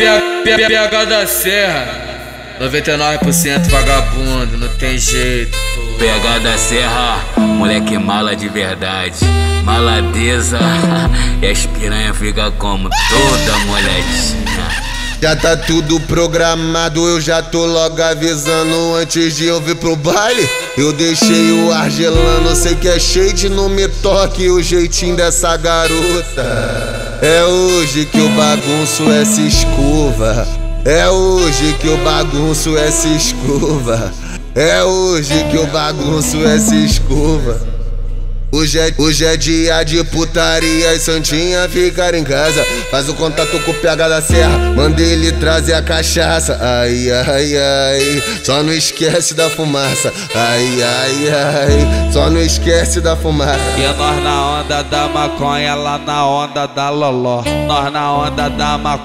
PH da Serra, 99% vagabundo, não tem jeito. PH da Serra, moleque mala de verdade. Maladeza, e as piranha fica como toda molequinha. Já tá tudo programado, eu já tô logo avisando antes de eu vir pro baile. Eu deixei o ar gelando, sei que é cheio de não me toque o jeitinho dessa garota. É hoje que o bagunço se escova. É hoje que o bagunço se escova. É hoje que o bagunço se escova. Hoje é, hoje é dia de putaria e Santinha ficar em casa. Faz o contato com o PH da Serra, manda ele trazer a cachaça. Ai, ai, ai, só não esquece da fumaça. Ai, ai, ai, só não esquece da fumaça. E é nós na onda da maconha, lá na onda da loló. Nós na onda da, ma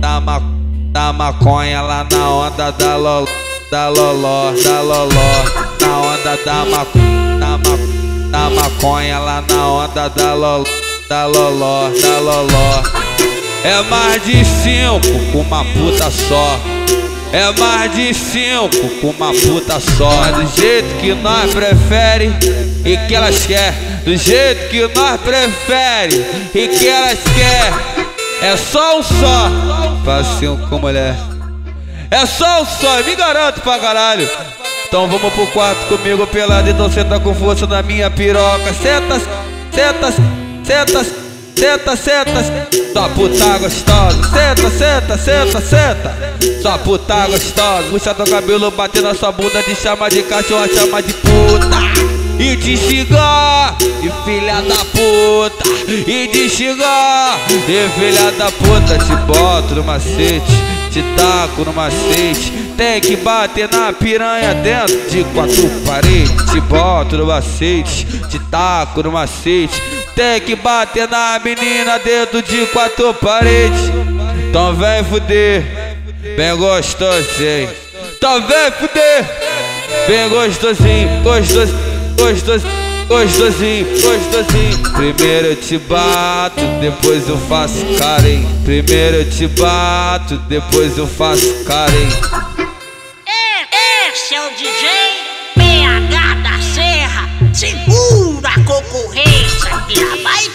da, ma da maconha, lá na onda da loló. Da loló, da loló, na onda da maconha, da maconha na maconha lá na onda da loló, da loló, da loló. É mais de cinco com uma puta só. É mais de cinco com uma puta só. É do jeito que nós prefere e que elas quer. Do jeito que nós prefere e que elas quer. É só um só. Facinho com mulher. É só um só, me garanto pra caralho. Então vamos pro quarto comigo pelado, então senta com força na minha piroca. Senta, senta, senta, senta, senta. Só puta gostosa. Senta, senta, senta, senta. Só puta gostosa. Puxa teu cabelo, bater na sua bunda, de chama de cachorro, chama de puta. E te xingar, e filha da puta. E te xingar, e filha da puta. Te boto no macete, te taco no macete tem que bater na piranha dentro de quatro paredes. Te boto no macete, te taco no macete. Tem que bater na menina dentro de quatro paredes. Então vem fuder, bem gostosinho. Então vem fuder, bem gostosinho, gostosinho, gostosinho gostosinho, gostosinho. Primeiro eu te bato, depois eu faço carinho. Primeiro eu te bato, depois eu faço carinho. É, é, esse é o DJ PH da Serra. Segura a concorrência, que vai